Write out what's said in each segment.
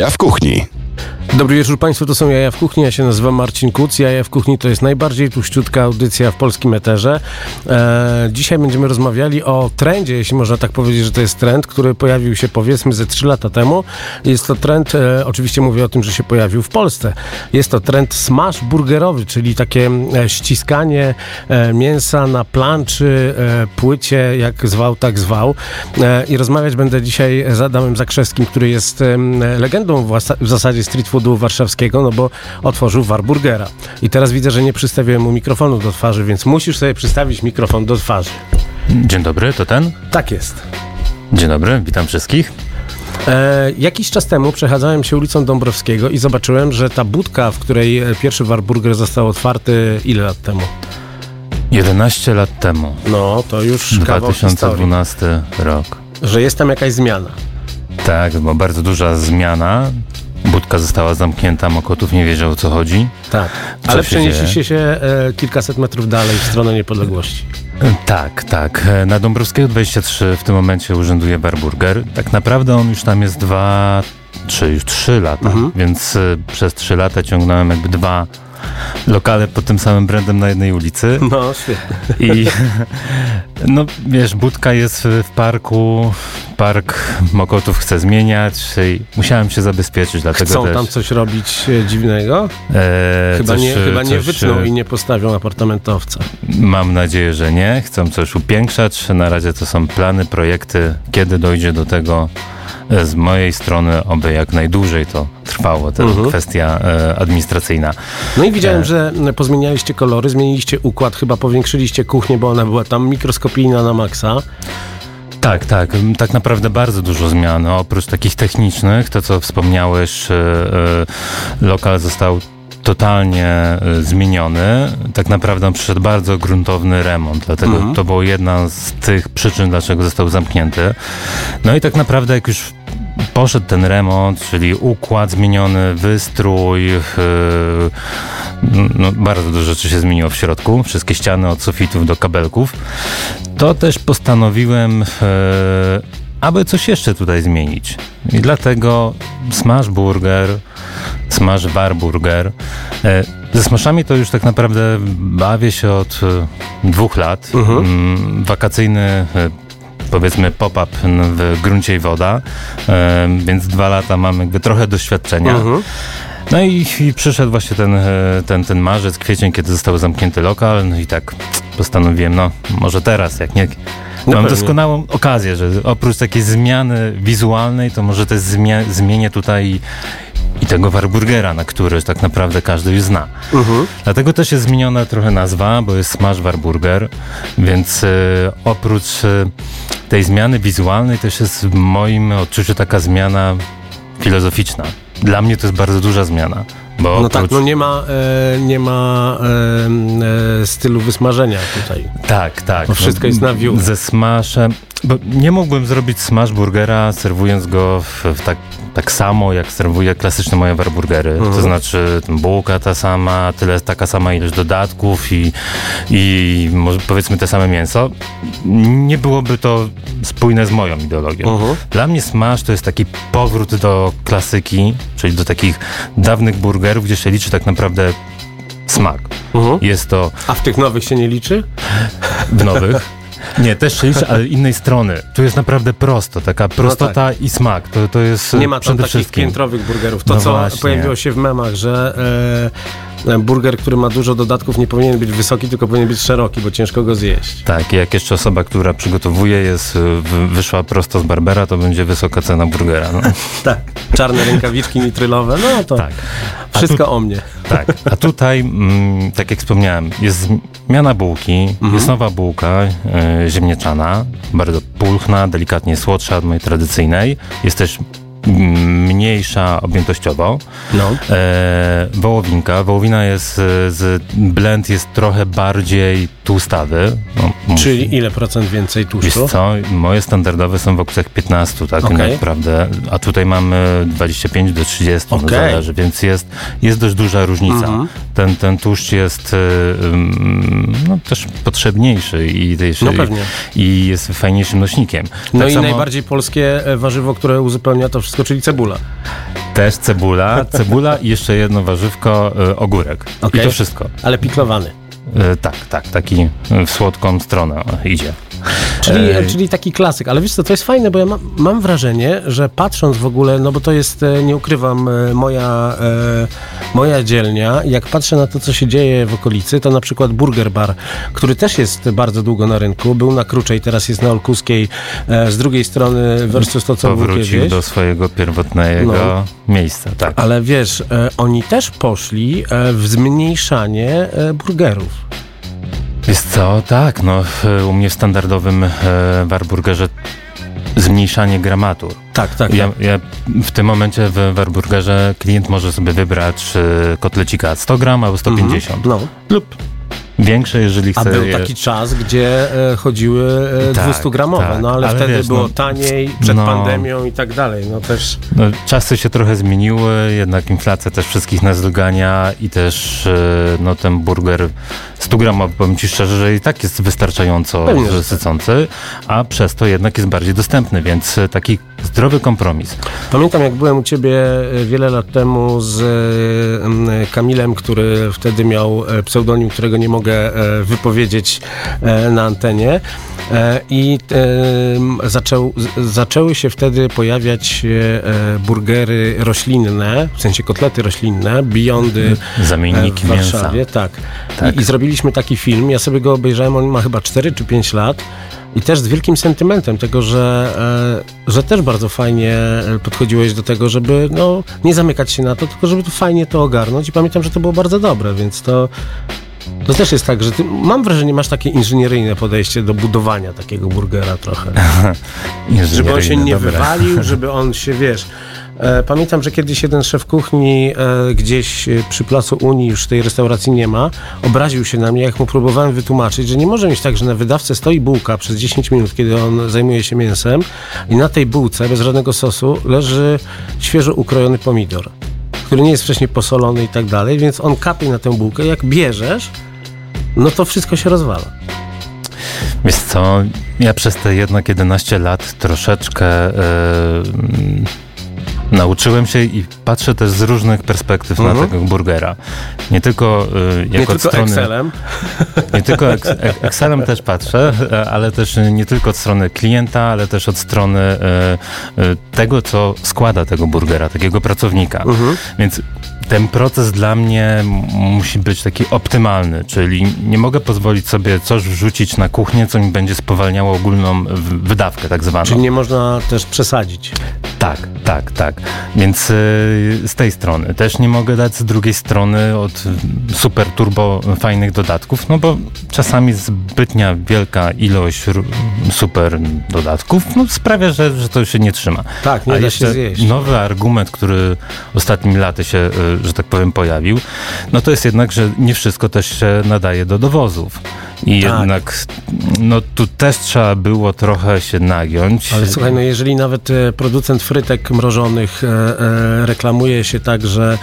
Jaja w kuchni. Dobry wieczór Państwu, to są Jaja w Kuchni, ja się nazywam Marcin Kuc. Jaja w Kuchni to jest najbardziej tuściutka audycja w polskim eterze. E, dzisiaj będziemy rozmawiali o trendzie, jeśli można tak powiedzieć, że to jest trend, który pojawił się powiedzmy ze 3 lata temu. Jest to trend, e, oczywiście mówię o tym, że się pojawił w Polsce. Jest to trend smash burgerowy, czyli takie e, ściskanie e, mięsa na planczy, e, płycie, jak zwał, tak zwał. E, I rozmawiać będę dzisiaj z Adamem Zakrzewskim, który jest legendą w, w zasadzie street foodu warszawskiego, no bo otworzył Warburgera. I teraz widzę, że nie przystawiłem mu mikrofonu do twarzy, więc musisz sobie przystawić mikrofon do twarzy. Dzień dobry, to ten? Tak jest. Dzień dobry, witam wszystkich. E, jakiś czas temu przechadzałem się ulicą Dąbrowskiego i zobaczyłem, że ta budka, w której pierwszy Warburger został otwarty, ile lat temu? 11 lat temu, No, to już kawał historii. 2012 rok. Że jest tam jakaś zmiana. Tak, bo bardzo duża zmiana. Budka została zamknięta, Mokotów nie wiedział o co chodzi. Tak. Co Ale przenieśliście się e, kilkaset metrów dalej w stronę niepodległości. Tak, tak. Na Dąbrowskiego 23 w tym momencie urzęduje Barburger. Tak naprawdę on już tam jest dwa, trzy, już trzy lata, Mhm. więc y, przez trzy lata ciągnąłem jakby dwa lokale pod tym samym brandem na jednej ulicy. No, świetnie. I no wiesz, budka jest w parku, park Mokotów chce zmieniać i musiałem się zabezpieczyć, dlatego Chcą też... tam coś robić e, dziwnego? e, Chyba, coś, nie, chyba nie coś, wytną e, i nie postawią apartamentowca. Mam nadzieję, że nie. Chcą coś upiększać. Na razie to są plany, projekty. Kiedy dojdzie do tego e, z mojej strony, oby jak najdłużej to trwało, to Mhm. kwestia e, administracyjna. No i widziałem, E. że pozmienialiście kolory, zmieniliście układ, chyba powiększyliście kuchnię, bo ona była tam mikroskopijna na maksa. Tak, tak. Tak naprawdę bardzo dużo zmian. Oprócz takich technicznych, to co wspomniałeś, e, e, lokal został totalnie e, zmieniony. Tak naprawdę przyszedł bardzo gruntowny remont, dlatego Mhm. to była jedna z tych przyczyn, dlaczego został zamknięty. No i tak naprawdę jak już poszedł ten remont, czyli układ zmieniony, wystrój, e, no, bardzo dużo rzeczy się zmieniło w środku, wszystkie ściany od sufitów do kabelków, to też postanowiłem, e, aby coś jeszcze tutaj zmienić. I dlatego Smash Burger, Smash Warburger. E, ze smashami to już tak naprawdę bawię się od e, dwóch lat. Mhm. Mm, wakacyjny e, powiedzmy pop-up w gruncie i woda, e, więc dwa lata mam jakby trochę doświadczenia. Mhm. No i, i przyszedł właśnie ten, e, ten, ten marzec, kwiecień, kiedy został zamknięty lokal, no i tak postanowiłem, no może teraz, jak nie... No Mam pewnie. doskonałą okazję, że oprócz takiej zmiany wizualnej, to może też zmia- zmienię tutaj i tego Warburgera, na który tak naprawdę każdy już zna. Mhm. Dlatego też jest zmieniona trochę nazwa, bo jest Smash Warburger, więc e, oprócz e, tej zmiany wizualnej też jest w moim odczuciu taka zmiana filozoficzna. Dla mnie to jest bardzo duża zmiana, bo No oprócz... tak, no nie ma, e, nie ma e, e, stylu wysmażenia tutaj. Tak, tak. Bo wszystko jest na. Ze smashem. Bo nie mógłbym zrobić smash burgera, serwując go w, w tak, tak samo, jak serwuję klasyczne moje warburgery. Mhm. To znaczy bułka ta sama, tyle taka sama ilość dodatków i, i może powiedzmy te same mięso. Nie byłoby to spójne z moją ideologią. Mhm. Dla mnie smash to jest taki powrót do klasyki, czyli do takich dawnych burgerów, gdzie się liczy tak naprawdę smak. Mhm. Jest to A w tych nowych się nie liczy? w nowych. Nie, też się liczy, ale innej strony. Tu jest naprawdę prosto, taka prostota i smak. To, to jest No Nie ma tam takich wszystkim. piętrowych burgerów. To, No co właśnie. pojawiło się w memach, że e, burger, który ma dużo dodatków, nie powinien być wysoki, tylko powinien być szeroki, bo ciężko go zjeść. Tak, jak jeszcze osoba, która przygotowuje, jest w- wyszła prosto z Barbera, to będzie wysoka cena burgera. No. Tak. Czarne rękawiczki nitrylowe, no to Tak. Wszystko o mnie. Tak, a tutaj, mm, tak jak wspomniałem, jest zmiana bułki, Mhm. jest nowa bułka e, ziemniaczana, bardzo pulchna, delikatnie słodsza od mojej tradycyjnej. Jest też mniejsza objętościowo. No. E, wołowinka. Wołowina jest, e, z, blend jest trochę bardziej tłustawy. No, Czyli ile procent więcej Wiesz tłuszczu? co, moje standardowe są w okolicach 15, tak Okej. naprawdę, a tutaj mamy 25 do 30, no Okej. zależy, więc jest, jest dość duża różnica. Mhm. Ten, ten tłuszcz jest ym, no, też potrzebniejszy i, też, No pewnie. i jest fajniejszym nośnikiem. No Tak i samo- najbardziej polskie e, warzywo, które uzupełnia to wszystko, czyli cebula. Też cebula, cebula i jeszcze jedno warzywko, y, ogórek. Okay. I to wszystko. Ale piklowany. Y, tak, tak, taki w słodką stronę idzie. Czyli, e... czyli taki klasyk, ale wiesz co, to jest fajne, bo ja ma, mam wrażenie, że patrząc w ogóle, no bo to jest, e, nie ukrywam, e, moja, e, moja dzielnia, jak patrzę na to, co się dzieje w okolicy, to na przykład Burger Bar, który też jest bardzo długo na rynku, był na Kruczej, teraz jest na Olkuskiej, e, z drugiej strony versus to, co Powrócił do swojego pierwotnego no. miejsca, tak. Ale wiesz, e, oni też poszli w zmniejszanie burgerów. Jest co, tak, no u mnie w standardowym e, Warburgerze zmniejszanie gramatur. Tak, tak. Ja, tak. ja w tym momencie w Warburgerze klient może sobie wybrać e, kotlecika 100 gram albo 150. Mhm, no. Lub większe, jeżeli chce. A był taki czas, gdzie e, chodziły e, tak, 200-gramowe, tak, no ale, ale wtedy wiesz, było no, taniej, przed no, pandemią i tak dalej. No też. No, czasy się trochę zmieniły, jednak inflacja też wszystkich nas dogania i też e, no, ten burger 100 gramowy, powiem Ci szczerze, że i tak jest wystarczająco Pewnie, sycący, a przez to jednak jest bardziej dostępny, więc e, taki zdrowy kompromis. Pamiętam, jak byłem u Ciebie wiele lat temu z Kamilem, który wtedy miał pseudonim, którego nie mogę mogę wypowiedzieć e, na antenie. E, I zaczęły się wtedy pojawiać e, burgery roślinne, w sensie kotlety roślinne, Beyondy Zamienniki w Warszawie. Mięsa. Tak. tak. I, I zrobiliśmy taki film. Ja sobie go obejrzałem, on ma chyba 4 czy 5 lat. I też z wielkim sentymentem tego, że, że też bardzo fajnie podchodziłeś do tego, żeby no, nie zamykać się na to, tylko żeby to fajnie to ogarnąć. I pamiętam, że to było bardzo dobre, więc to to też jest tak, że ty, mam wrażenie, masz takie inżynieryjne podejście do budowania takiego burgera trochę. żeby on się nie dobra. wywalił, żeby on się, wiesz... E, pamiętam, że kiedyś jeden szef kuchni e, gdzieś e, przy Placu Unii, już tej restauracji nie ma, obraził się na mnie, jak mu próbowałem wytłumaczyć, że nie może mieć tak, że na wydawce stoi bułka przez 10 minut, kiedy on zajmuje się mięsem i na tej bułce bez żadnego sosu leży świeżo ukrojony pomidor który nie jest wcześniej posolony i tak dalej, więc on kapie na tę bułkę. Jak bierzesz, no to wszystko się rozwala. Wiesz co, ja przez te jednak 11 lat troszeczkę yy, nauczyłem się i patrzę też z różnych perspektyw na mhm. tego burgera. Nie tylko yy, jako nie tylko strony... Excelem. Nie tylko ex, Excelem też patrzę, ale też nie tylko od strony klienta, ale też od strony yy, tego, co składa tego burgera, takiego pracownika. Mhm. Więc ten proces dla mnie musi być taki optymalny, czyli nie mogę pozwolić sobie coś wrzucić na kuchnię, co mi będzie spowalniało ogólną wydawkę tak zwaną. Czyli nie można też przesadzić. Tak, tak, tak. Więc y, z tej strony. Też nie mogę dać z drugiej strony od super turbo fajnych dodatków, no bo czasami zbytnia wielka ilość super dodatków no, sprawia, że, że to się nie trzyma. Tak, nie A da się zjeść. Nowy argument, który ostatnimi laty się, y, że tak powiem, pojawił, no to jest jednak, że nie wszystko też się nadaje do dowozów. I tak. jednak no tu też trzeba było trochę się nagiąć. Ale słuchaj, no jeżeli nawet e, producent frytek mrożonych e, e, reklamuje się tak, że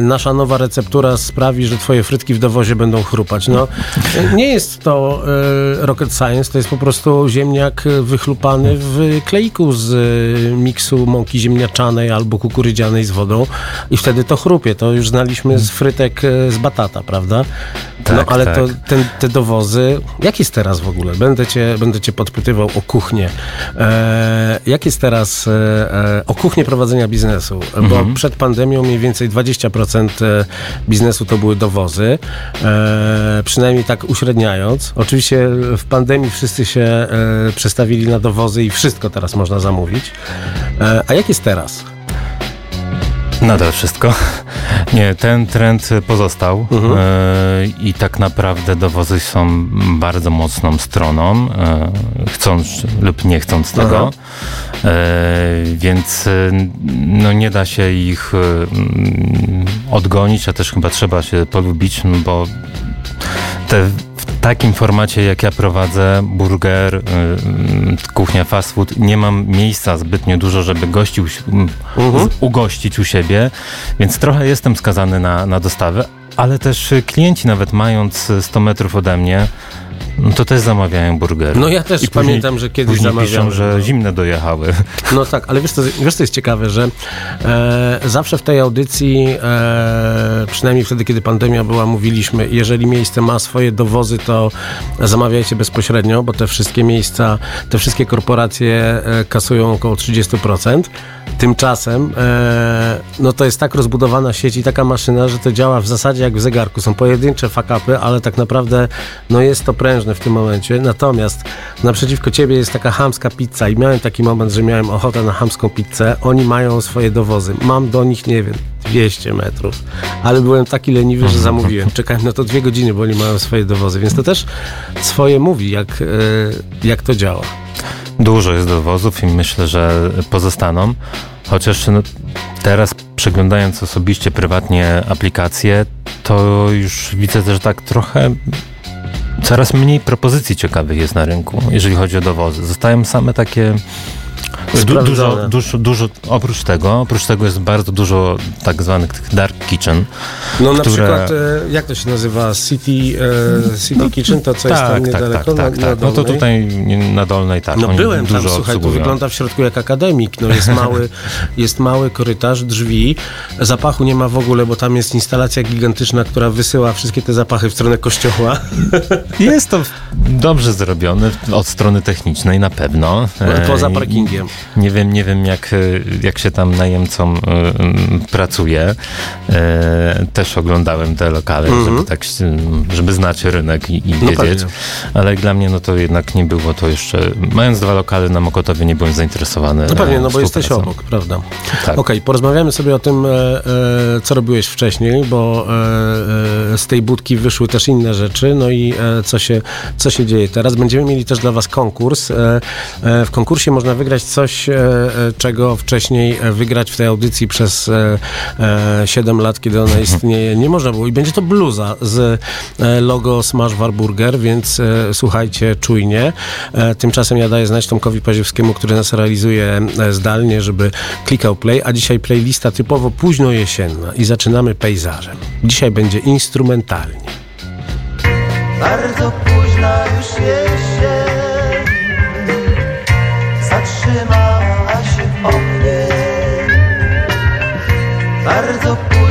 nasza nowa receptura sprawi, że twoje frytki w dowozie będą chrupać. No nie jest to rocket science, to jest po prostu ziemniak wychlupany w kleiku z miksu mąki ziemniaczanej albo kukurydzianej z wodą i wtedy to chrupie. To już znaliśmy z frytek z batata, prawda? Tak, no ale tak. to ten, te dowozy, jak jest teraz w ogóle? Będę cię, będę cię podpytywał o kuchnię. E, jak jest teraz e, o kuchnię prowadzenia biznesu? Mhm. Bo przed pandemią mniej więcej 20% e, biznesu to były dowozy. E, przynajmniej tak uśredniając. Oczywiście w pandemii wszyscy się e, przestawili na dowozy i wszystko teraz można zamówić. E, a jak jest teraz? Nadal wszystko. Nie, ten trend pozostał mhm. e, i tak naprawdę dowozy są bardzo mocną stroną, e, chcąc lub nie chcąc tego. E, więc no nie da się ich e, odgonić, a też chyba trzeba się polubić, bo te takim formacie, jak ja prowadzę, burger, y, kuchnia fast food, nie mam miejsca zbytnio dużo, żeby gościł, uh-huh. ugościć u siebie, więc trochę jestem skazany na, na dostawę, ale też klienci nawet mając 100 metrów ode mnie, no to też zamawiają burgery. No ja też I później- pamiętam, że kiedyś Później zamawiałem. piszą, że zimne dojechały. No tak, ale wiesz co, wiesz co jest ciekawe, że e, zawsze w tej audycji, e, przynajmniej wtedy, kiedy pandemia była, mówiliśmy, jeżeli miejsce ma swoje dowozy, to zamawiajcie bezpośrednio, bo te wszystkie miejsca, te wszystkie korporacje e, kasują około 30%. Tymczasem, e, no to jest tak rozbudowana sieć i taka maszyna, że to działa w zasadzie jak w zegarku. Są pojedyncze fakapy, ale tak naprawdę no jest to prężne w tym momencie. Natomiast naprzeciwko ciebie jest taka hamska pizza i miałem taki moment, że miałem ochotę na hamską pizzę. Oni mają swoje dowozy. Mam do nich, nie wiem, 200 metrów. Ale byłem taki leniwy, że zamówiłem. Czekałem na to dwie godziny, bo oni mają swoje dowozy. Więc to też swoje mówi, jak, e, jak to działa. Dużo jest dowozów i myślę, że pozostaną. Chociaż no, teraz przeglądając osobiście, prywatnie aplikacje, to już widzę też tak trochę coraz mniej propozycji ciekawych jest na rynku, jeżeli chodzi o dowozy. Zostają same takie du, dużo, dużo, dużo, oprócz tego, oprócz tego jest bardzo dużo tak zwanych tych dark kitchen. No na które- przykład, e, jak to się nazywa? City, e, City Kitchen, to co jest tam tak, tak, niedaleko tak, na, tak, na tak. No to tutaj na dolnej tak. No oni byłem tam, słuchaj, to obsługują. wygląda w środku jak akademik. No jest mały, jest mały korytarz, drzwi. Zapachu nie ma w ogóle, bo tam jest instalacja gigantyczna, która wysyła wszystkie te zapachy w stronę kościoła. Jest to dobrze zrobione od strony technicznej na pewno. Poza E, parkingiem. Nie wiem, nie wiem jak, e, jak się tam najemcom e, pracuje. E, Też oglądałem te lokale, Mhm. żeby tak, się- żeby znać rynek i, i No wiedzieć. pewnie. Ale dla mnie no to jednak nie było to jeszcze. Mając dwa lokale na Mokotowie nie byłem zainteresowany. No pewnie, no bo jesteś obok, prawda? Tak. Okej, porozmawiamy sobie o tym, co robiłeś wcześniej, bo z tej budki wyszły też inne rzeczy, no i co, się, co się dzieje teraz. Będziemy mieli też dla Was konkurs. W konkursie można wygrać coś, e, e, czego wcześniej e, wygrać w tej audycji przez e, e, 7 lat, kiedy ona istnieje, nie można było. I będzie to bluza z logo Smash Warburger, więc słuchajcie czujnie. Tymczasem ja daję znać Tomkowi Paziewskiemu, który nas realizuje zdalnie, żeby klikał play, a dzisiaj playlista typowo późno jesienna i zaczynamy pejzażem. Dzisiaj będzie instrumentalnie. Bardzo późna już jesień Bardzo późna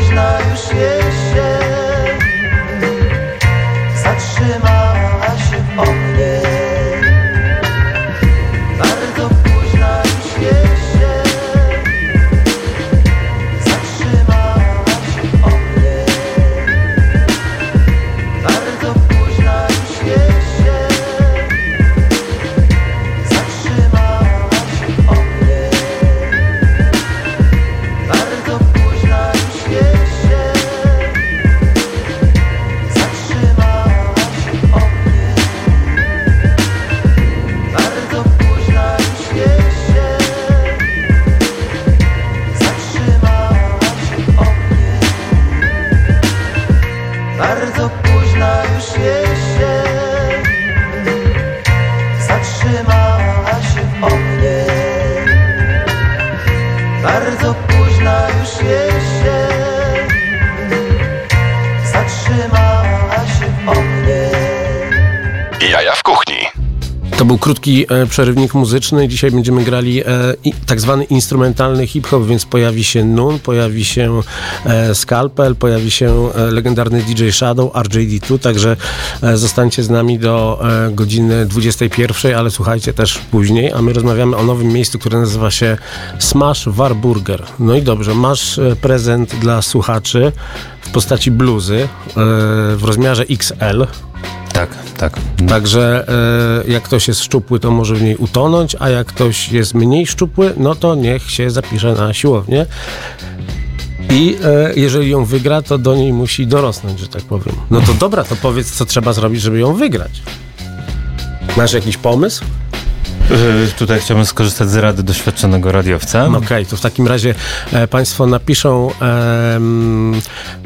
krótki e, przerywnik muzyczny. Dzisiaj będziemy grali e, tak zwany instrumentalny hip-hop, więc pojawi się Nun, pojawi się e, Scalpel, pojawi się legendarny DJ Shadow, RJD2, także zostańcie z nami do godziny 21, ale słuchajcie też później, a my rozmawiamy o nowym miejscu, które nazywa się Smash Warburger. No i dobrze, masz prezent dla słuchaczy w postaci bluzy w rozmiarze XL. Tak, tak. Także e, jak ktoś jest szczupły, to może w niej utonąć, a jak ktoś jest mniej szczupły, no to niech się zapisze na siłownię. I e, jeżeli ją wygra, to do niej musi dorosnąć, że tak powiem. No to dobra, to powiedz, co trzeba zrobić, żeby ją wygrać. Masz jakiś pomysł? Tutaj chciałbym skorzystać z rady doświadczonego radiowca. No Okej, to w takim razie e, Państwo napiszą em,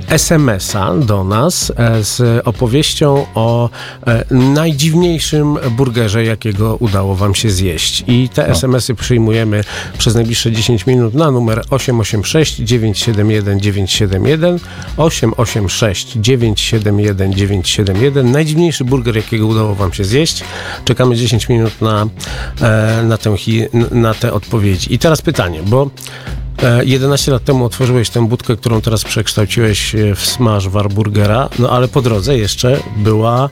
SMS-a do nas e, z opowieścią o e, najdziwniejszym burgerze, jakiego udało Wam się zjeść. I te SMS-y przyjmujemy przez najbliższe 10 minut na numer 886 971 971 886 971 971. Najdziwniejszy burger, jakiego udało Wam się zjeść. Czekamy 10 minut na, e, na, tę, na te odpowiedzi. I teraz pytanie, bo e, 11 lat temu otworzyłeś tę budkę, którą teraz przekształciłeś e, w smash warburgera, no ale po drodze jeszcze była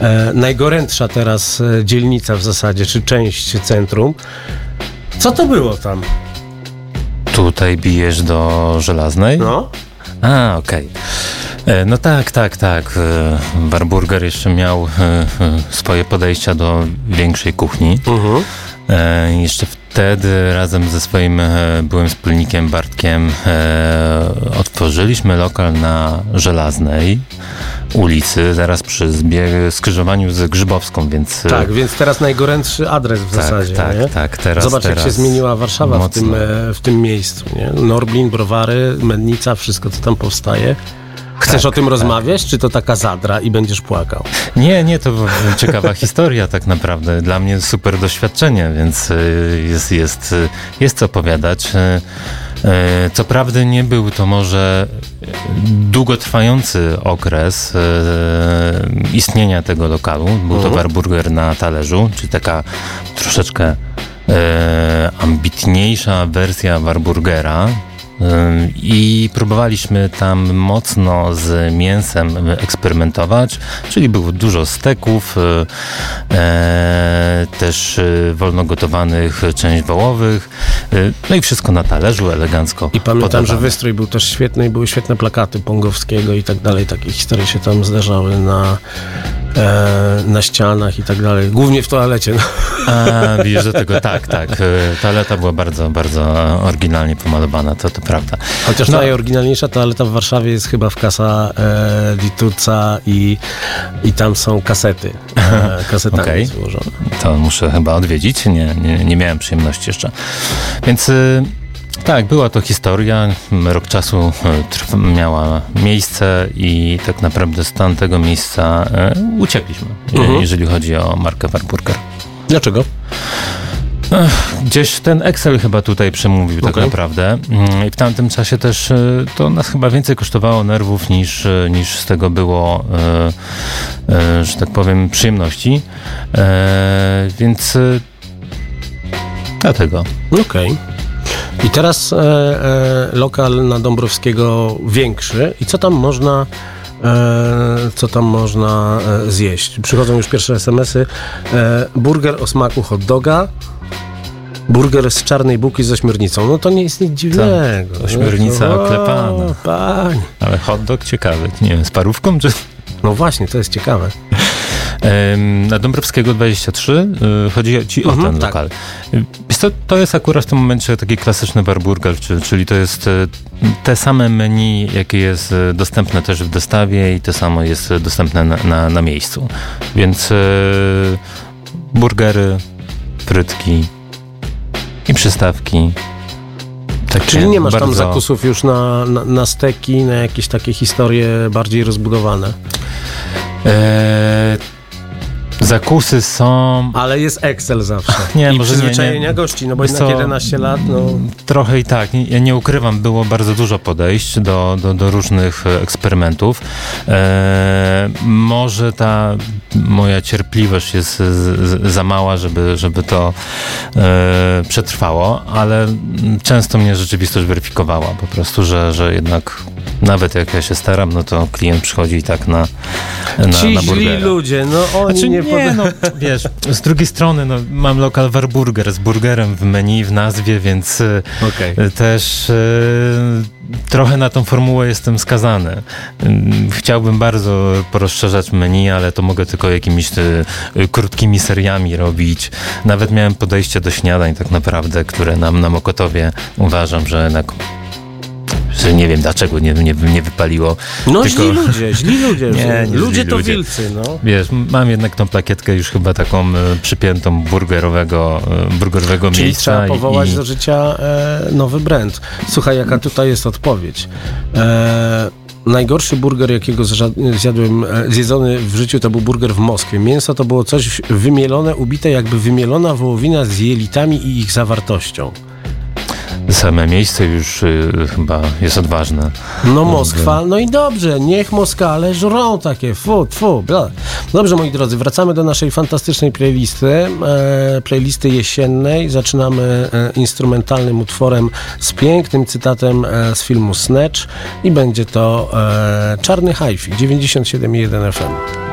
e, najgorętsza teraz e, dzielnica w zasadzie, czy część centrum. Co to było tam? Tutaj bijesz do żelaznej? No? A, okej. E, No tak, tak, tak. E, Warburger jeszcze miał e, swoje podejścia do większej kuchni. Mhm. Jeszcze wtedy razem ze swoim e, byłym wspólnikiem Bartkiem e, otworzyliśmy lokal na Żelaznej ulicy, zaraz przy skrzyżowaniu z Grzybowską, więc... e, Tak, więc teraz najgorętszy adres w tak, zasadzie, tak, nie? tak, teraz Zobacz, jak teraz się zmieniła Warszawa w tym, e, w tym miejscu. Nie? Norblin, browary, mennica, wszystko, co tam powstaje. Chcesz Tak, o tym tak. rozmawiać, czy to taka zadra i będziesz płakał? Nie, nie, to ciekawa historia tak naprawdę. Dla mnie super doświadczenie, więc y, jest, jest, y, jest co opowiadać. Y, Co prawda nie był to może długotrwający okres istnienia tego lokalu. Był to Mhm. Warburger na talerzu, czyli taka troszeczkę ambitniejsza wersja Warburgera. I próbowaliśmy tam mocno z mięsem eksperymentować, czyli było dużo steków, y, e, też y, wolno gotowanych część wołowych, y, no i wszystko na talerzu elegancko. I pamiętam, podawane. że wystrój był też świetny i były świetne plakaty Pongowskiego i tak dalej. Takie historie się tam zdarzały na, e, na ścianach i tak dalej. Głównie w toalecie. No. A, widzisz do tego, tak, tak. y, Toaleta była bardzo, bardzo oryginalnie pomalowana, to, to prawda. Chociaż No. najoryginalniejsza toaleta w Warszawie jest chyba w Casa e, di Tuzza i, i tam są kasety. E, kasetami Okej. złożone. To muszę chyba odwiedzić. Nie, nie, nie miałem przyjemności jeszcze. Więc y, tak, była to historia. Rok czasu trw- miała miejsce i tak naprawdę z tamtego miejsca y, uciekliśmy, y, Mhm. jeżeli chodzi o markę Warburger. Dlaczego? Gdzieś ten Excel chyba tutaj przemówił tak Okej. naprawdę. Mm, I w tamtym czasie też to nas chyba więcej kosztowało nerwów niż, niż z tego było, że tak powiem, przyjemności. E, Więc dlatego. Okej. I teraz e, e, lokal na Dąbrowskiego większy. I co tam można e, co tam można e, zjeść? Przychodzą już pierwsze smsy. E, burger o smaku hot doga. Burger z czarnej bułki z ośmiornicą. No to nie jest nic dziwnego. Tak, ośmiornica O, oklepana. Ale hot dog ciekawy. Nie wiem, z parówką czy... No właśnie, to jest ciekawe. Na Dąbrowskiego 23 y, chodzi ci o Mhm, ten tak. lokal. Wiesz co, to jest akurat w tym momencie taki klasyczny warburger, czy- czyli to jest y, te same menu, jakie jest y, dostępne też w dostawie i to samo jest dostępne na, na, na miejscu. Więc burgery, frytki i przystawki. Takie Czyli nie masz tam bardzo- zakusów już na, na, na steki, na jakieś takie historie bardziej rozbudowane. E, zakusy są Ale jest Excel zawsze. Nie, I może nie, przyzwyczajenia nie. gości, no bo jednak co, 11 lat, no... Trochę i tak. Nie- Ja nie ukrywam, było bardzo dużo podejść do, do, do różnych e, eksperymentów. E, może ta moja cierpliwość jest z, z, za mała, żeby, żeby to e, przetrwało, ale często mnie rzeczywistość weryfikowała po prostu, że, że jednak nawet jak ja się staram, no to klient przychodzi i tak na, na, Ci na źli ludzie, no oni Znaczy, nie... nie, no wiesz, z drugiej strony no, mam lokal Warburger z burgerem w menu, w nazwie, więc Okej. e, też e, trochę na tą formułę jestem skazany. Mm, Chciałbym bardzo porozszerzać menu, ale to mogę tylko jakimiś e, e, krótkimi seriami robić. Nawet miałem podejście do śniadań tak naprawdę, które nam na Mokotowie uważam, że jednak Znaczy, nie wiem dlaczego nie, nie, nie wypaliło. No Tylko- źli ludzie, źli ludzie. Nie, nie ludzie to ludzie. wilcy, no. Wiesz, mam jednak tą plakietkę już chyba taką e, przypiętą burgerowego, e, burgerowego Czyli miejsca. trzeba powołać i, do życia e, nowy brand. Słuchaj, jaka tutaj jest odpowiedź. E, najgorszy burger, jakiego zjadłem, e, zjedzony w życiu, to był burger w Moskwie. Mięso to było coś wymielone, ubite, jakby wymielona wołowina z jelitami i ich zawartością. Same miejsce już y, chyba jest odważne. No Moskwa, no i dobrze, niech Moskale żrą takie, fu, fu, bla. Dobrze, moi drodzy, wracamy do naszej fantastycznej playlisty, e, playlisty jesiennej. Zaczynamy e, instrumentalnym utworem z pięknym cytatem e, z filmu Snatch i będzie to e, Czarny Hi-Fi, 97,1 FM.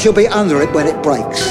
Shall be under it when it breaks.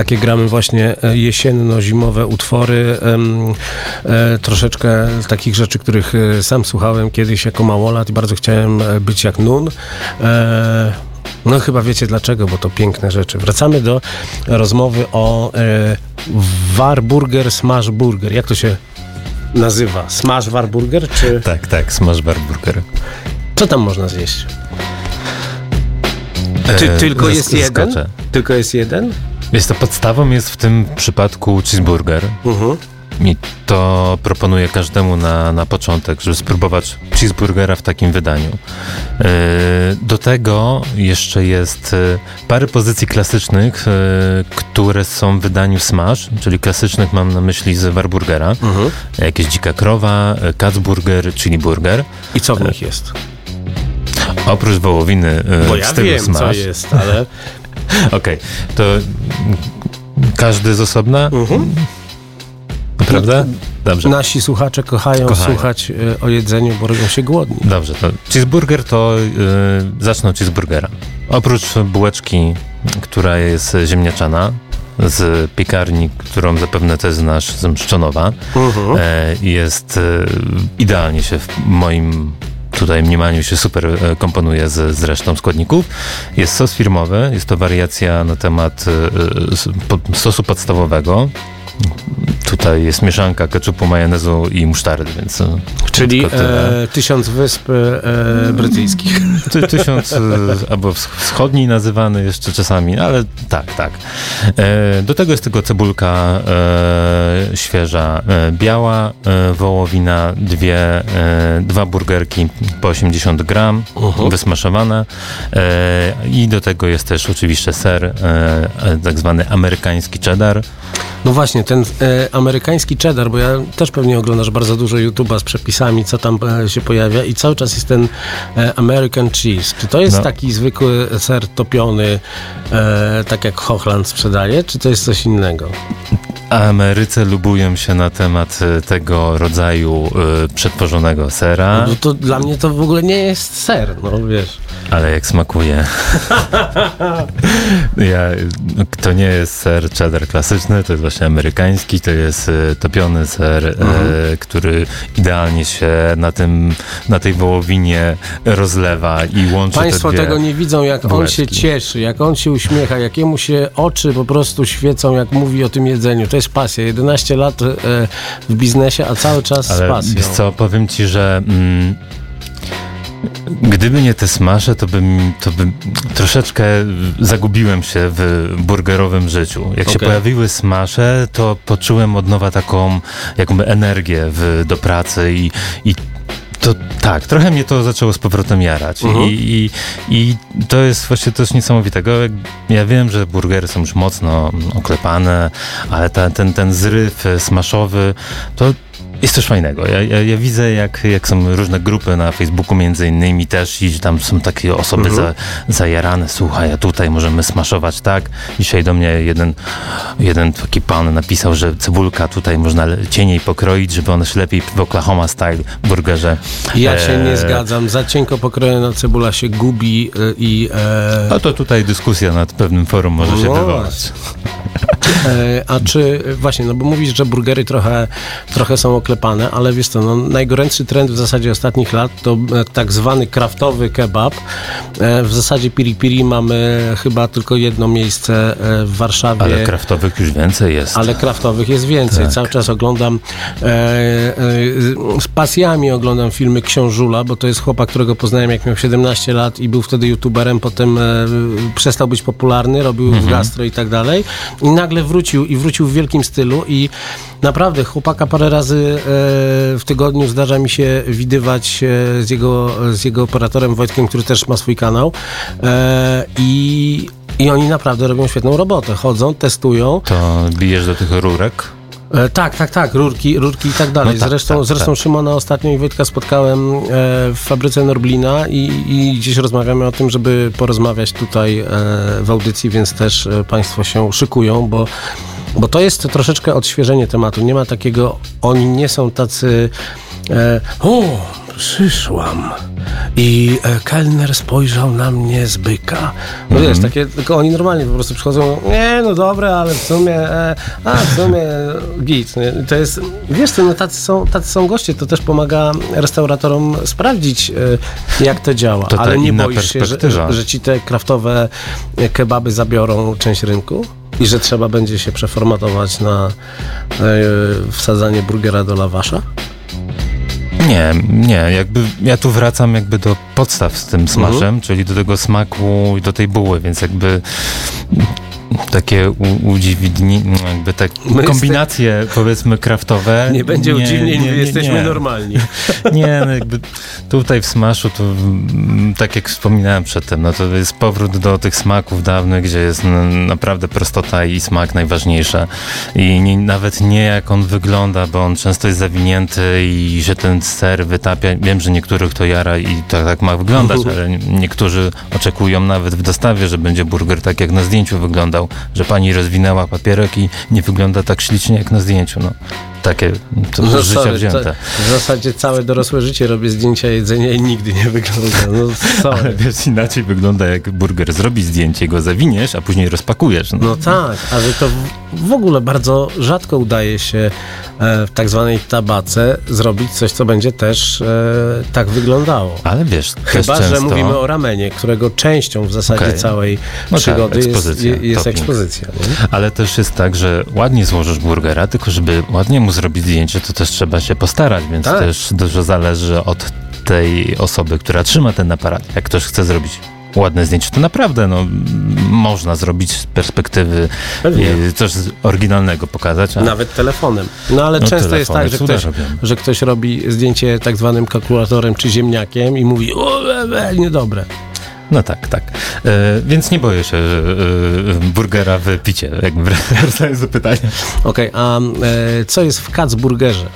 Takie gramy właśnie e, jesienno-zimowe utwory, e, troszeczkę takich rzeczy, których e, sam słuchałem kiedyś jako małolat i bardzo chciałem być jak Nun. No chyba wiecie dlaczego, bo to piękne rzeczy. Wracamy do rozmowy o e, Warburger Smash Burger. Jak to się nazywa? Smash Warburger? Czy Tak, tak, smash bar burger. co tam można zjeść? Ty, tylko jest jeden? Tylko jest jeden? Jest to podstawą jest w tym przypadku cheeseburger. Mhm. I to proponuję każdemu na, na początek, żeby spróbować cheeseburgera w takim wydaniu. Yy, Do tego jeszcze jest yy, parę pozycji klasycznych, yy, które są w wydaniu smash, czyli klasycznych mam na myśli z Warburgera. Mhm. Jakieś dzika krowa, Katzburger, chili burger. I co w nich jest? Oprócz wołowiny Bo w ja stylu wiem, smash. co jest, ale... Okej, to mm, każdy z osobna? Mhm. Prawda? Dobrze. Nasi słuchacze kochają, Kochają. słuchać e, o jedzeniu, bo robią się głodni. Dobrze, to cheeseburger to yy, zacznę od cheeseburgera. Oprócz bułeczki, która jest ziemniaczana, z piekarni, którą zapewne też znasz, z Mszczonowa, Mhm. e, jest e, idealnie się w moim tutaj mniemaniu się super e, komponuje z, z resztą składników. Jest sos firmowy, jest to wariacja na temat e, po- sosu podstawowego. Tutaj jest mieszanka keczupu, majonezu i musztardy, więc e, Czyli e, tysiąc wysp e, brytyjskich. Ty, tysiąc, e, albo wsch- wschodni nazywany jeszcze czasami, ale tak, tak. E, do tego jest tylko cebulka e, świeża, e, biała, e, wołowina, dwie, e, dwa burgerki po 80 gram, Mhm. wysmaszowane e, i do tego jest też oczywiście ser, e, e, tak zwany amerykański cheddar. No właśnie, ten e, amerykański cheddar, bo ja też pewnie oglądasz bardzo dużo YouTube'a z przepisami, co tam e, się pojawia i cały czas jest ten e, American cheese. Czy to jest No. taki zwykły ser topiony, e, tak jak Hochland sprzedaje, czy to jest coś innego? Ameryce lubują się na temat e, tego rodzaju e, przetworzonego sera. No to dla mnie to w ogóle nie jest ser, no wiesz. Ale jak smakuje. ja, to nie jest ser cheddar klasyczny, to jest właśnie amerykański, to jest e, topiony ser, e, który idealnie się na, tym, na tej wołowinie rozlewa i łączy Państwo te tego nie widzą, jak on bułeczki. się cieszy, jak on się uśmiecha, jakiemu się oczy po prostu świecą, jak mówi o tym jedzeniu. To jest pasja. 11 lat e, w biznesie, a cały czas z Ale pasją. wiesz co, powiem ci, że mm, gdyby nie te smasze, to bym, to bym troszeczkę zagubiłem się w burgerowym życiu. Jak się Okej. pojawiły smasze, to poczułem od nowa taką jakby energię w, do pracy i, i to tak, trochę mnie to zaczęło z powrotem jarać. Mhm. I, i, I to jest właśnie coś niesamowitego. Ja wiem, że burgery są już mocno oklepane, ale ta, ten, ten zryw smaszowy, to Jest coś fajnego. Ja, ja, ja widzę, jak, jak są różne grupy na Facebooku między innymi też i tam są takie osoby Mhm. za, zajarane. Słuchaj, a tutaj możemy smaszować tak. Dzisiaj do mnie jeden, jeden taki pan napisał, że cebulka tutaj można cieniej pokroić, żeby ona się lepiej w Oklahoma style burgerze. Ja się e, nie zgadzam. Za cienko pokrojona cebula się gubi y, i... E, No to tutaj dyskusja nad pewnym forum może się No wywołać. E, A czy właśnie, no bo mówisz, że burgery trochę, trochę są oklepane, ale wiesz co, no, najgorętszy trend w zasadzie ostatnich lat to e, tak zwany kraftowy kebab. E, W zasadzie piri piri mamy chyba tylko jedno miejsce e, w Warszawie. Ale kraftowych już więcej jest. Ale kraftowych jest więcej. Tak. Cały czas oglądam e, e, z pasjami oglądam filmy Książula, bo to jest chłopak, którego poznałem jak miał 17 lat i był wtedy youtuberem, potem e, przestał być popularny, robił Mhm. w gastro i tak dalej. I nagle wrócił i wrócił w wielkim stylu i naprawdę chłopaka parę razy w tygodniu zdarza mi się widywać e, z jego, z jego operatorem Wojtkiem, który też ma swój kanał. E, I i oni naprawdę robią świetną robotę. Chodzą, testują. To bijesz do tych rurek. E, tak, tak, tak, rurki, rurki i tak dalej. No tak, zresztą tak, zresztą tak. Szymona ostatnio i Wojtka spotkałem e, w fabryce Norblina i, i gdzieś rozmawiamy o tym, żeby porozmawiać tutaj e, w audycji, więc też e, Państwo się szykują, bo, bo to jest troszeczkę odświeżenie tematu. Nie ma takiego, oni nie są tacy e, o, przyszłam. I e, kelner spojrzał na mnie z byka. No wiesz, takie, tylko oni normalnie po prostu przychodzą, nie, no dobre, ale w sumie, e, a w sumie git. Nie? To jest, wiesz co, no tacy są, tacy są goście, to też pomaga restauratorom sprawdzić, e, jak to działa. To ale nie boisz się, że, że ci te kraftowe e, kebaby zabiorą część rynku? I że trzeba będzie się przeformatować na e, wsadzanie burgera do lawasza? Nie, nie, jakby ja tu wracam jakby do podstaw z tym smażem, Mhm. czyli do tego smaku i do tej buły, więc jakby takie u- udźwigni, jakby tak My kombinacje powiedzmy kraftowe. Nie będzie udziwnień, nie, my nie, jesteśmy nie. normalni. Nie, no jakby tutaj w smaszu to mm, tak jak wspominałem przedtem, no to jest powrót do tych smaków dawnych, gdzie jest naprawdę prostota i smak najważniejsze. I nie, nawet nie jak on wygląda, bo on często jest zawinięty i że ten ser wytapia. Wiem, że niektórych to jara i to tak ma wyglądać, ale niektórzy oczekują nawet w dostawie, że będzie burger tak jak na zdjęciu wyglądał, że pani rozwinęła papierek i nie wygląda tak ślicznie jak na zdjęciu. No, takie to życia sorry, wzięte. to- w zasadzie całe dorosłe życie robię zdjęcia jedzenia i nigdy nie wygląda. No Ale sorry. wiesz, inaczej wygląda jak burger. Zrobisz zdjęcie, go zawiniesz, a później rozpakujesz. No, No tak, ale to w, ogóle bardzo rzadko udaje się e, w tak zwanej tabace zrobić coś, co będzie też e, tak wyglądało. Ale wiesz, Chyba, często... że mówimy o ramenie, którego częścią w zasadzie Okej. całej No tak, przygody jest, ekspozycja, je- jest topping. ekspozycja. Ale też jest tak, że ładnie złożysz burgera, tylko żeby ładnie mu zrobić zdjęcie, to też trzeba się postarać, więc Tak. też dużo zależy od tej osoby, która trzyma ten aparat. Jak ktoś chce zrobić ładne zdjęcie, to naprawdę no, można zrobić z perspektywy Pewnie. y, coś oryginalnego pokazać. A Nawet telefonem. No ale No, często jest tak, że ktoś, robią. że ktoś robi zdjęcie tak zwanym kalkulatorem czy ziemniakiem i mówi, o, e, e, niedobre. No tak, tak. E, więc nie boję się e, e, burgera w picie, jakby wracając do pytania. Okej, a e, co jest w Katzburgerze?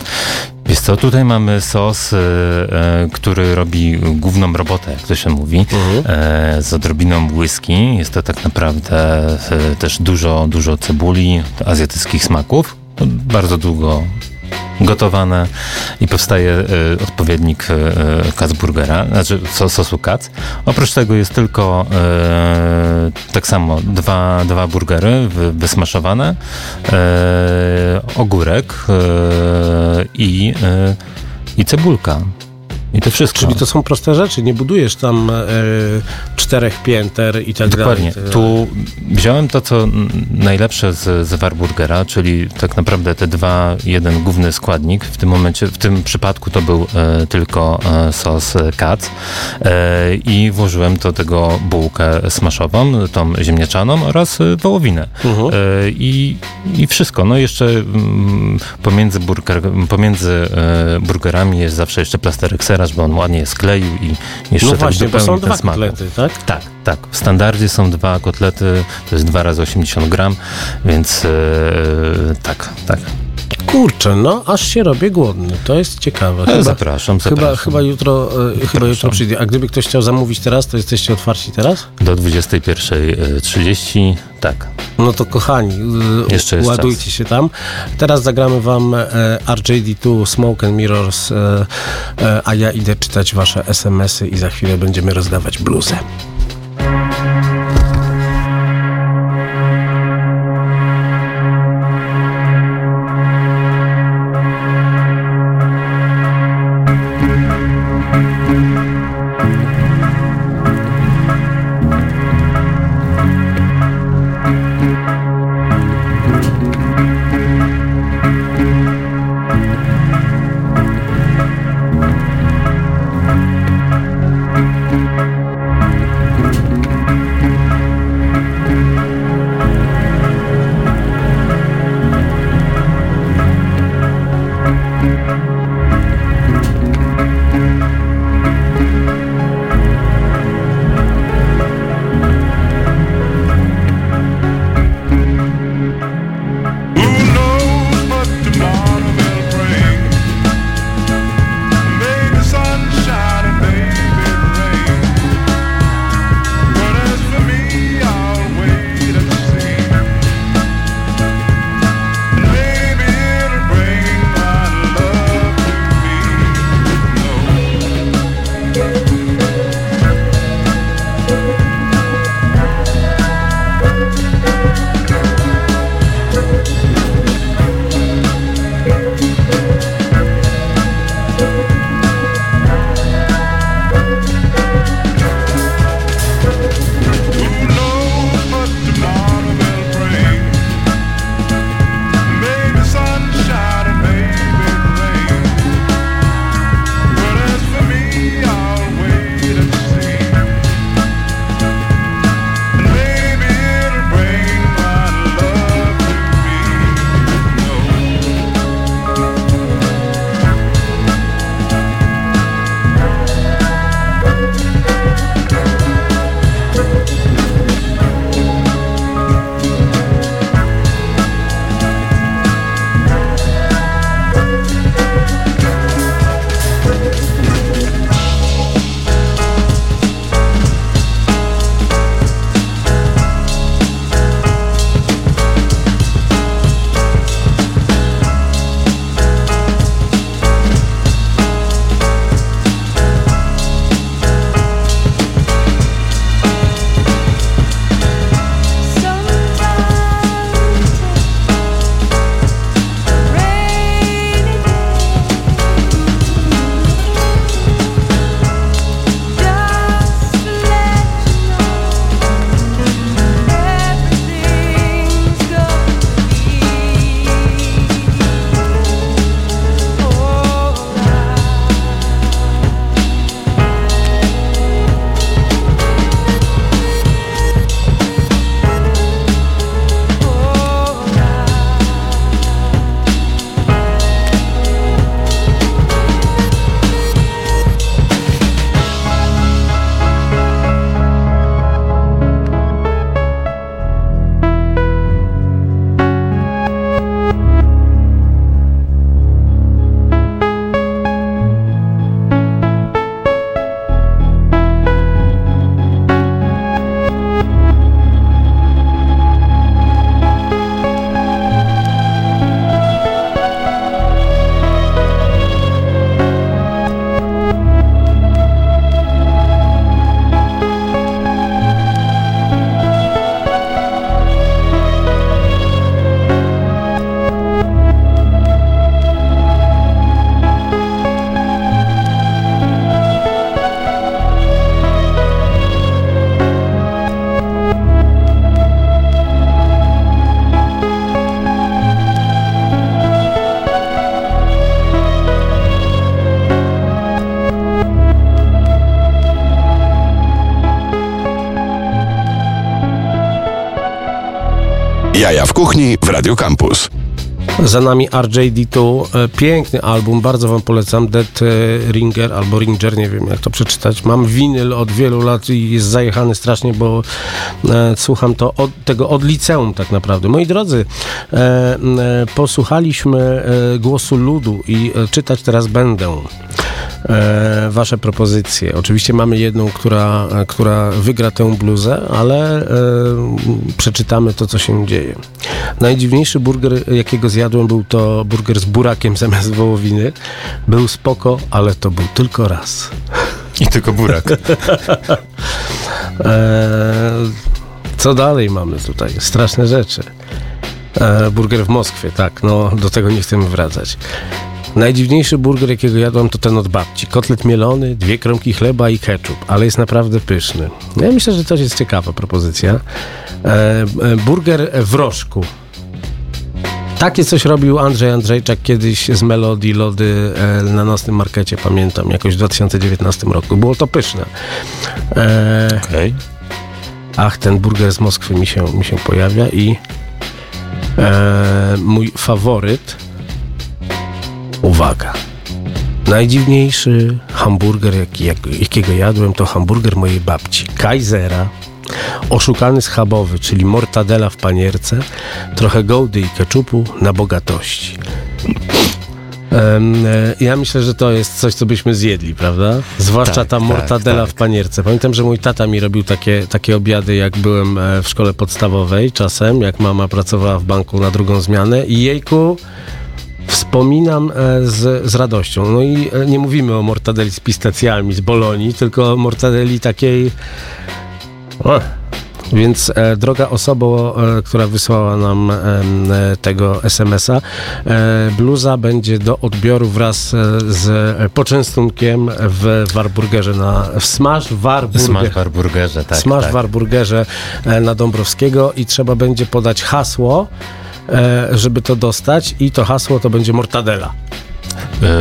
Wiesz co, tutaj mamy sos, e, e, który robi główną robotę, jak to się mówi, e, z odrobiną whisky. Jest to tak naprawdę e, też dużo, dużo cebuli, azjatyckich smaków. To Bardzo długo gotowane i powstaje e, odpowiednik e, Katzburgera, znaczy so, sosu Katz. Oprócz tego jest tylko e, tak samo dwa, dwa burgery wy- wysmaszowane, ogórek i, i cebulka. I to wszystko. Czyli to są proste rzeczy, nie budujesz tam e, czterech pięter i tak Dokładnie. dalej. Tu wziąłem to, co najlepsze z, z Warburgera, czyli tak naprawdę te dwa, jeden główny składnik. W tym momencie, w tym przypadku to był e, tylko e, sos Katz e, i włożyłem do tego bułkę smaszową, tą ziemniaczaną oraz e, wołowinę. E, i, I wszystko. No jeszcze mm, pomiędzy, burger, pomiędzy e, burgerami jest zawsze jeszcze plasterek sera, żeby on ładnie skleił i jeszcze No tak właśnie, bo dopełnił są dwa smak. kotlety, tak? Tak, tak. W standardzie są dwa kotlety, to jest 2 razy 80 gram, więc e, tak, tak. Kurczę, no aż się robię głodny. To jest ciekawe. E, zapraszam, Chyba, zapraszam. chyba jutro, e, chyba jutro przyjdzie. A gdyby ktoś chciał zamówić teraz, to jesteście otwarci teraz? Do 21.30, tak. No to kochani, y, Jeszcze ładujcie czas. się tam. Teraz zagramy wam e, RJD2 Smoke and Mirrors, e, e, a ja idę czytać wasze SMS-y i za chwilę będziemy rozdawać bluzę. Jaja w kuchni w Radio Campus. Za nami RJD2, e, piękny album, bardzo wam polecam, Dead e, Ringer albo Ringer, nie wiem jak to przeczytać. Mam winyl od wielu lat i jest zajechany strasznie, bo e, słucham to od, tego od liceum tak naprawdę. Moi drodzy, e, e, posłuchaliśmy e, głosu ludu i czytać teraz będę e, wasze propozycje. Oczywiście mamy jedną, która, e, która wygra tę bluzę, ale e, przeczytamy to, co się dzieje. Najdziwniejszy burger, jakiego zjadłem, był to burger z burakiem zamiast wołowiny. Był spoko, ale to był tylko raz. I tylko burak. E, co dalej mamy tutaj? Straszne rzeczy. E, burger w Moskwie, tak, no do tego nie chcemy wracać. Najdziwniejszy burger, jakiego jadłem, to ten od babci. Kotlet mielony, dwie kromki chleba i ketchup, ale jest naprawdę pyszny. Ja myślę, że to jest ciekawa propozycja. E, e, burger w rożku. Takie coś robił Andrzej Andrzejczak kiedyś z Melodii Lody e, na nocnym markecie, pamiętam, jakoś w 2019 roku. Było to pyszne. E, Okej. Ach, ten burger z Moskwy mi się, mi się pojawia i e, mój faworyt. Uwaga. Najdziwniejszy hamburger, jaki, jak, jakiego jadłem, to hamburger mojej babci. Kaisera. Oszukany schabowy, czyli mortadela w panierce, trochę gołdy i keczupu na bogatości. E, ja myślę, że to jest coś, co byśmy zjedli, prawda? Zwłaszcza Tak, ta tak, mortadela tak. w panierce. Pamiętam, że mój tata mi robił takie, takie obiady, jak byłem e, w szkole podstawowej czasem, jak mama pracowała w banku na drugą zmianę i jejku wspominam e, z, z radością. No i e, nie mówimy o mortadeli z pistacjami z Bolonii, tylko o mortadeli takiej... O. Więc e, droga osoba, e, która wysłała nam e, tego SMS-a, e, bluza będzie do odbioru wraz z poczęstunkiem w Warburgerze na w Smash Warburger. Smash w burgerze, tak. Smash tak. w Warburgerze na Dąbrowskiego i trzeba będzie podać hasło, żeby to dostać i to hasło to będzie mortadela.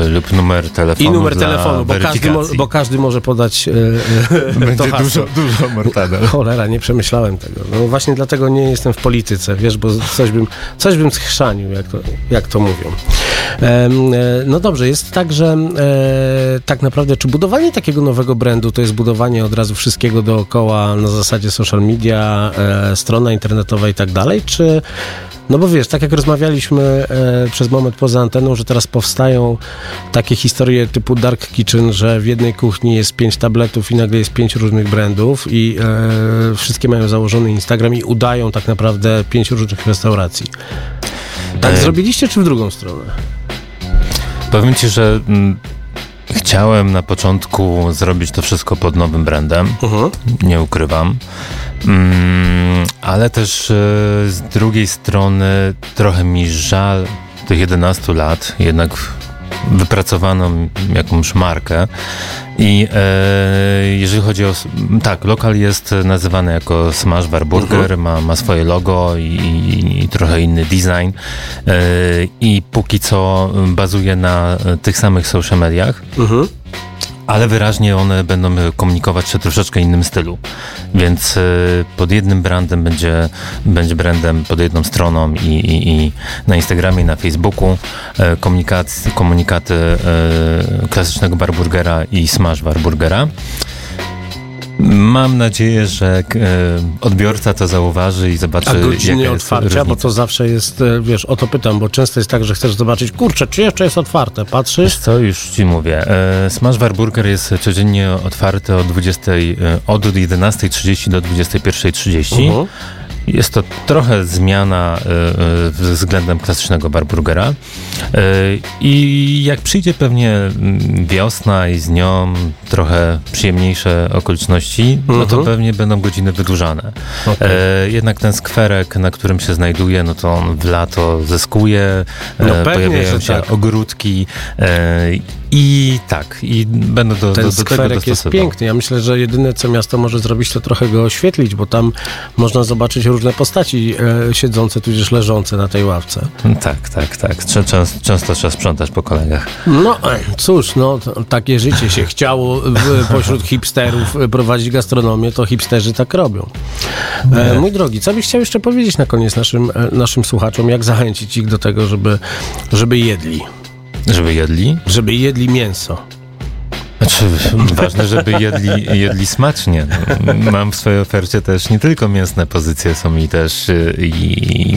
Y, lub numer telefonu I numer telefonu, bo każdy, mo- bo każdy może podać e, e, to Będzie hasło. dużo, dużo mortadel. Cholera, nie przemyślałem tego. No właśnie dlatego nie jestem w polityce, wiesz, bo coś bym, coś bym schrzanił, jak to, jak to mówią. E, no dobrze, jest tak, że e, tak naprawdę, czy budowanie takiego nowego brandu to jest budowanie od razu wszystkiego dookoła na zasadzie social media, e, strona internetowa i tak dalej, czy no bo wiesz, tak jak rozmawialiśmy e, przez moment poza anteną, że teraz powstają takie historie typu Dark Kitchen, że w jednej kuchni jest pięć tabletów i nagle jest pięć różnych brandów i e, wszystkie mają założony Instagram i udają tak naprawdę pięć różnych restauracji. Tak E, zrobiliście, czy w drugą stronę? Powiem ci, że mm, chciałem na początku zrobić to wszystko pod nowym brandem. Mhm. nie ukrywam. Mm, ale też e, z drugiej strony trochę mi żal tych 11 lat, jednak wypracowano jakąś markę. I e, jeżeli chodzi o... Tak, lokal jest nazywany jako Smash Bar Burger, ma, ma swoje logo i, i, i trochę inny design. E, i póki co bazuje na tych samych social mediach, Mhm. Ale wyraźnie one będą e, komunikować się troszeczkę innym stylu. Więc e, pod jednym brandem będzie, będzie brandem pod jedną stroną i, i, i na Instagramie i na Facebooku e, komunikat, komunikaty klasycznego barburgera i smash barburgera. Mam nadzieję, że e, odbiorca to zauważy i zobaczy, A jest otwarcia, różnica. bo to zawsze jest, e, wiesz, o to pytam, bo często jest tak, że chcesz zobaczyć, kurczę, czy jeszcze jest otwarte, patrzysz? Co, już ci mówię. E, Smash Bar Burger jest codziennie otwarty od 20, e, od 11.30 do 21.30. Mhm. Jest to trochę zmiana e, względem klasycznego barburgera. E, I jak przyjdzie pewnie mm, wiosna i z nią trochę przyjemniejsze okoliczności, no to Mhm. pewnie będą godziny wydłużane. Okej. E, jednak ten skwerek, na którym się znajduje, no to on w lato zyskuje, No pewnie, pojawiają się tak. ogródki i tak, i będę do, do, Ten do tego skwerek jest piękny. Ja myślę, że jedyne, co miasto może zrobić, to trochę go oświetlić, bo tam można zobaczyć różne postaci e, siedzące tudzież leżące na tej ławce. Tak, tak, tak. Czę- Często, często trzeba sprzątać po kolegach. No e, cóż, no takie życie się chciało w, pośród hipsterów e, prowadzić gastronomię, to hipsterzy tak robią. E, mój drogi, co byś chciał jeszcze powiedzieć na koniec naszym, e, naszym słuchaczom, jak zachęcić ich do tego, żeby, żeby jedli, Żeby jedli? żeby jedli mięso. Znaczy, ważne, żeby jedli, jedli smacznie. Mam w swojej ofercie też nie tylko mięsne pozycje, są mi też y, i,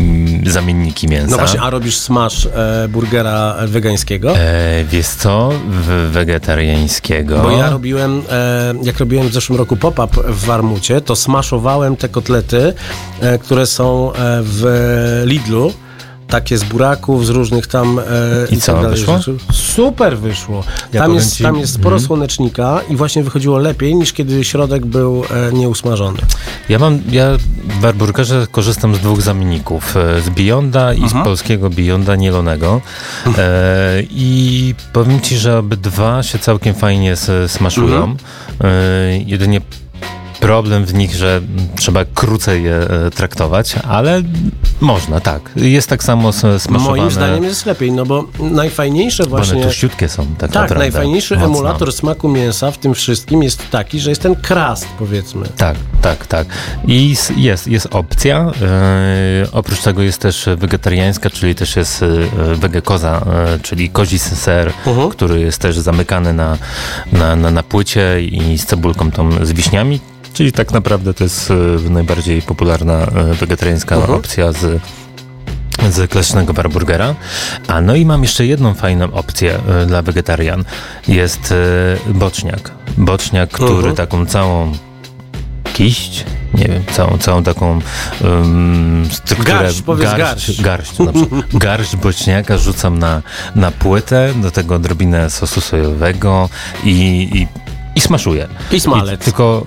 i zamienniki mięsa. No właśnie, a robisz smash e, burgera wegańskiego? E, wiesz co? W wegetariańskiego. Bo ja robiłem, e, jak robiłem w zeszłym roku pop-up w Warmucie, to smaszowałem te kotlety, e, które są e, w Lidlu. Takie z buraków, z różnych tam. E, I co, tak dalej wyszło? rzeczy. Super wyszło. Ja tam, jest, ci- tam jest sporo słonecznika i właśnie wychodziło lepiej niż kiedy środek był e, nieusmażony. Ja mam, ja w Barburgerze korzystam z dwóch zamienników. e, Z Beyonda i z polskiego Beyonda nielonego. E, I powiem ci, że obydwa się całkiem fajnie smaszują. E, jedynie problem w nich, że trzeba krócej je e, traktować, ale można, tak. Jest tak samo smaszowane. Moim zdaniem jest lepiej, no bo najfajniejsze Bo właśnie... One tuściutkie są, tak, Tak, naprawdę. najfajniejszy Mocno. emulator smaku mięsa w tym wszystkim jest taki, że jest ten krast, powiedzmy. Tak, tak, tak. I jest, jest opcja. e, oprócz tego jest też wegetariańska, czyli też jest e, wegekoza, czyli kozi ser, Mhm. który jest też zamykany na, na, na, na płycie i z cebulką tą z wiśniami. Czyli tak naprawdę to jest e, najbardziej popularna e, wegetariańska Mhm. opcja z z klasycznego barburgera. A no i mam jeszcze jedną fajną opcję e, dla wegetarian. Jest e, boczniak. Boczniak, który Mhm. taką całą kiść, nie wiem, całą, całą taką um, strukturę... Garść, powiedz garść. garść, na przykład. garść boczniaka rzucam na, na płytę, do tego odrobinę sosu sojowego i, i, i smaszuję. I smalec. I tylko...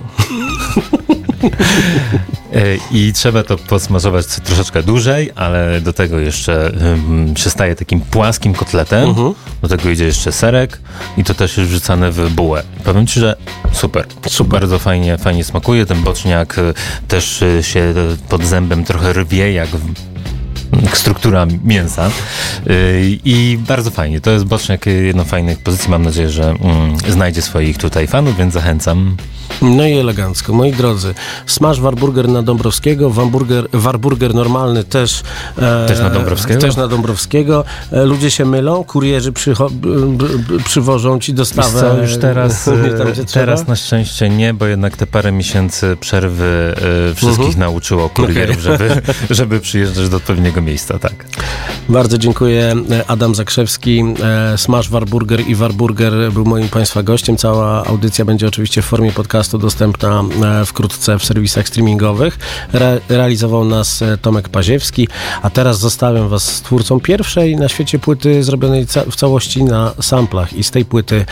E, I trzeba to posmażować troszeczkę dłużej, ale do tego jeszcze um, przystaje takim płaskim kotletem. Mhm. Do tego idzie jeszcze serek i to też jest wrzucane w bułę. Powiem ci, że super. super. Bardzo fajnie, fajnie smakuje. Ten boczniak e, też e, się pod zębem trochę rwie, jak struktura mięsa. Yy, I bardzo fajnie. To jest boczniak y, jedną z fajnych pozycji. Mam nadzieję, że mm, znajdzie swoich tutaj fanów, więc zachęcam. No i elegancko. Moi drodzy, smash warburger na Dąbrowskiego, warburger, warburger normalny też, e, Też na Dąbrowskiego? Też na Dąbrowskiego. E, ludzie się mylą, kurierzy przycho- przywożą ci dostawę. co, już teraz, y, trzeba. teraz na szczęście nie, bo jednak te parę miesięcy przerwy y, wszystkich nauczyło kurierów. Okej. żeby, żeby przyjeżdżać do odpowiedniego miejsca, tak. Bardzo dziękuję. Adam Zakrzewski, e, Smash Warburger i Warburger był moim Państwa gościem. Cała audycja będzie oczywiście w formie podcastu dostępna e, wkrótce w serwisach streamingowych. Re realizował nas e, Tomek Paziewski, a teraz zostawiam Was z twórcą pierwszej na świecie płyty zrobionej ca w całości na samplach i z tej płyty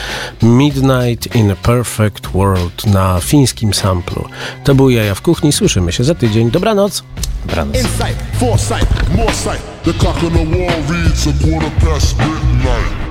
Midnight in a Perfect World na fińskim samplu. To był Jaja w Kuchni. Słyszymy się za tydzień. Dobranoc. Dobranoc. Insight, foresight, more sight. The clock on the wall reads a quarter past midnight.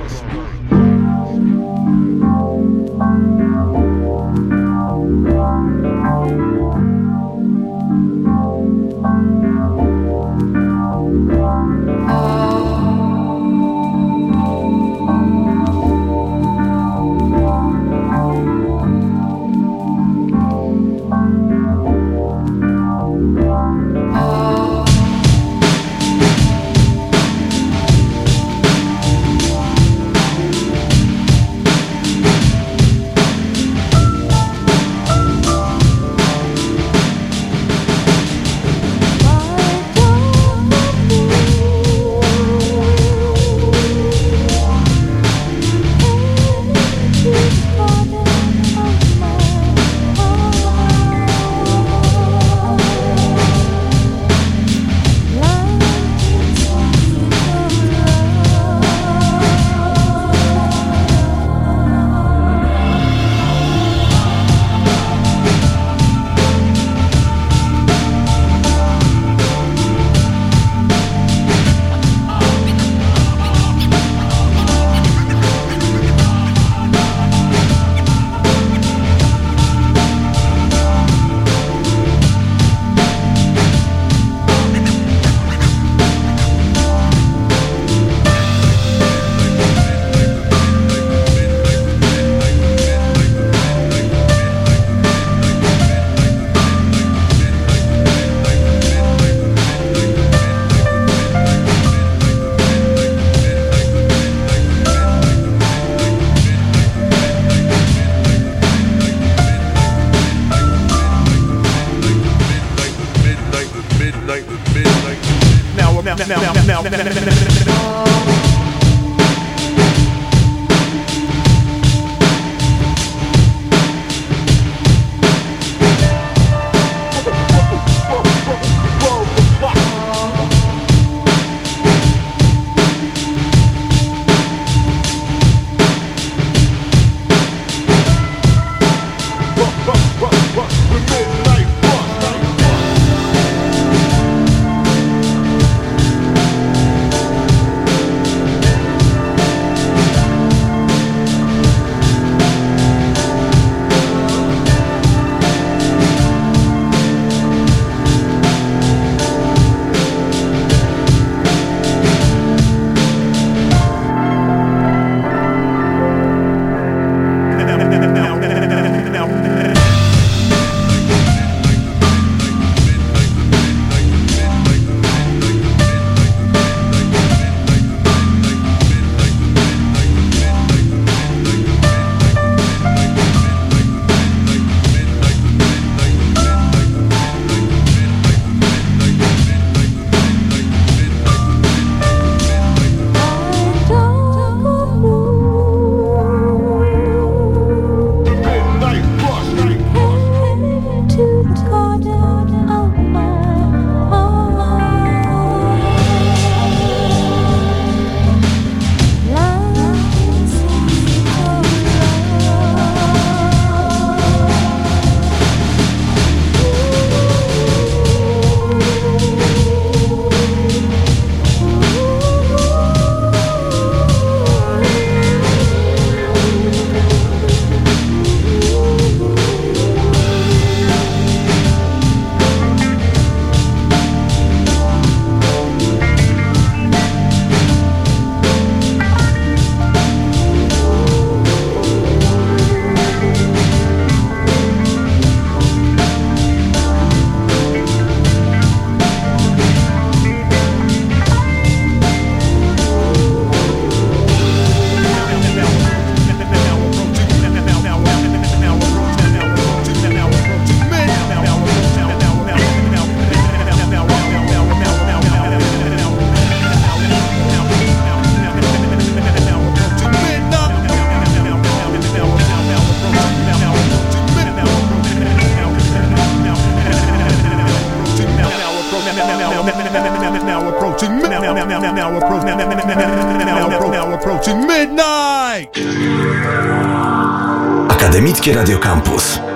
Radiocampus.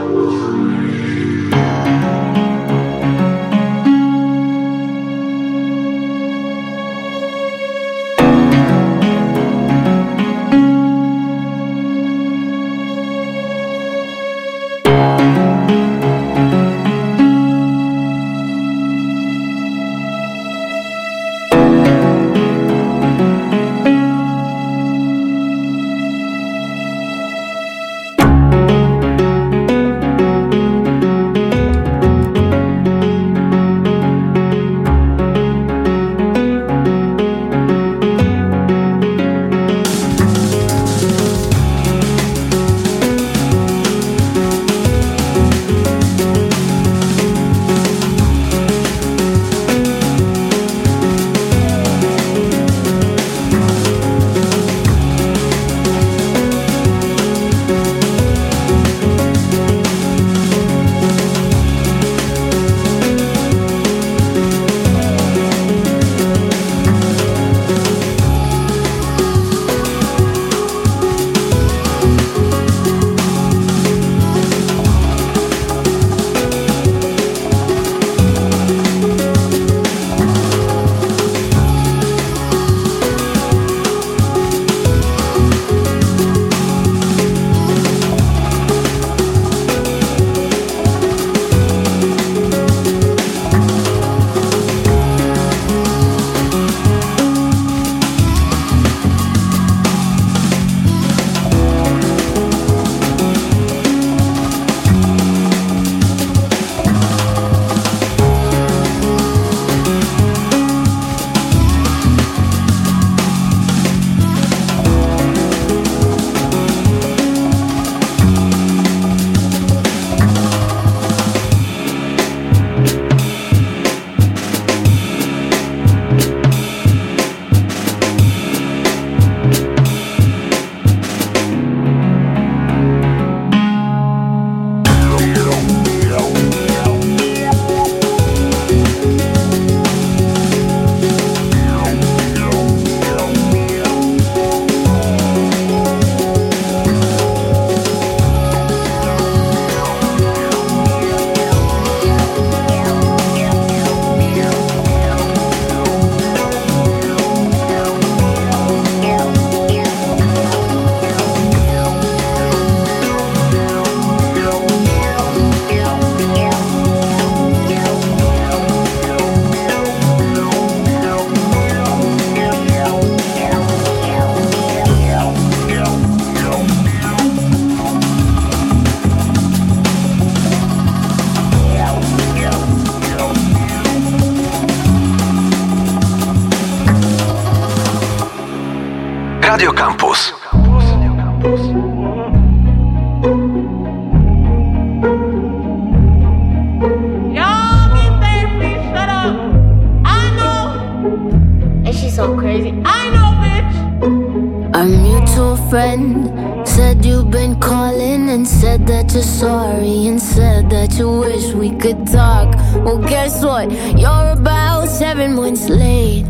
Guess what? You're about seven months late.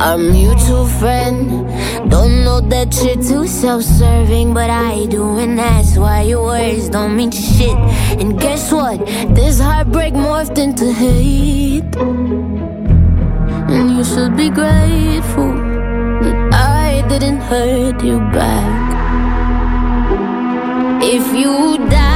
Our mutual friend don't know that you're too self-serving, but I do, and that's why your words don't mean shit. And guess what? This heartbreak morphed into hate. And you should be grateful that I didn't hurt you back. If you die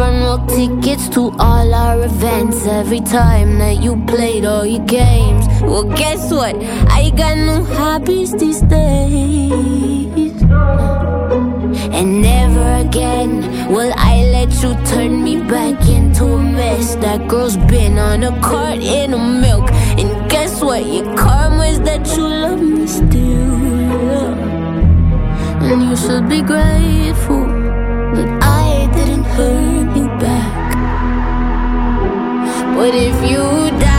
front row tickets to all our events every time that you played all your games. Well, guess what? I got new hobbies these days. And never again will I let you turn me back into a mess. That girl's been on a cart in a milk. And guess what? Your karma's that you love me still. And you should be grateful But if you die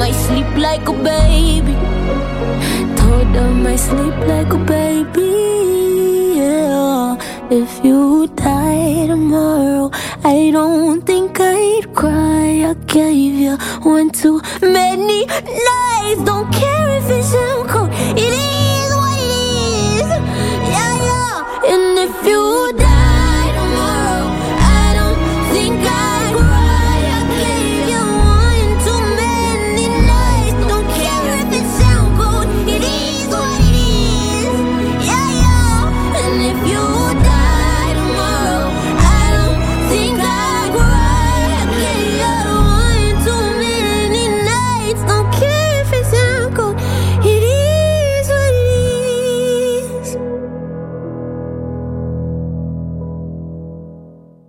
I sleep like a baby. Told them I sleep like a baby. Yeah. If you die tomorrow, I don't think I'd cry. I gave you one too many nights. Don't care if it's cold. It is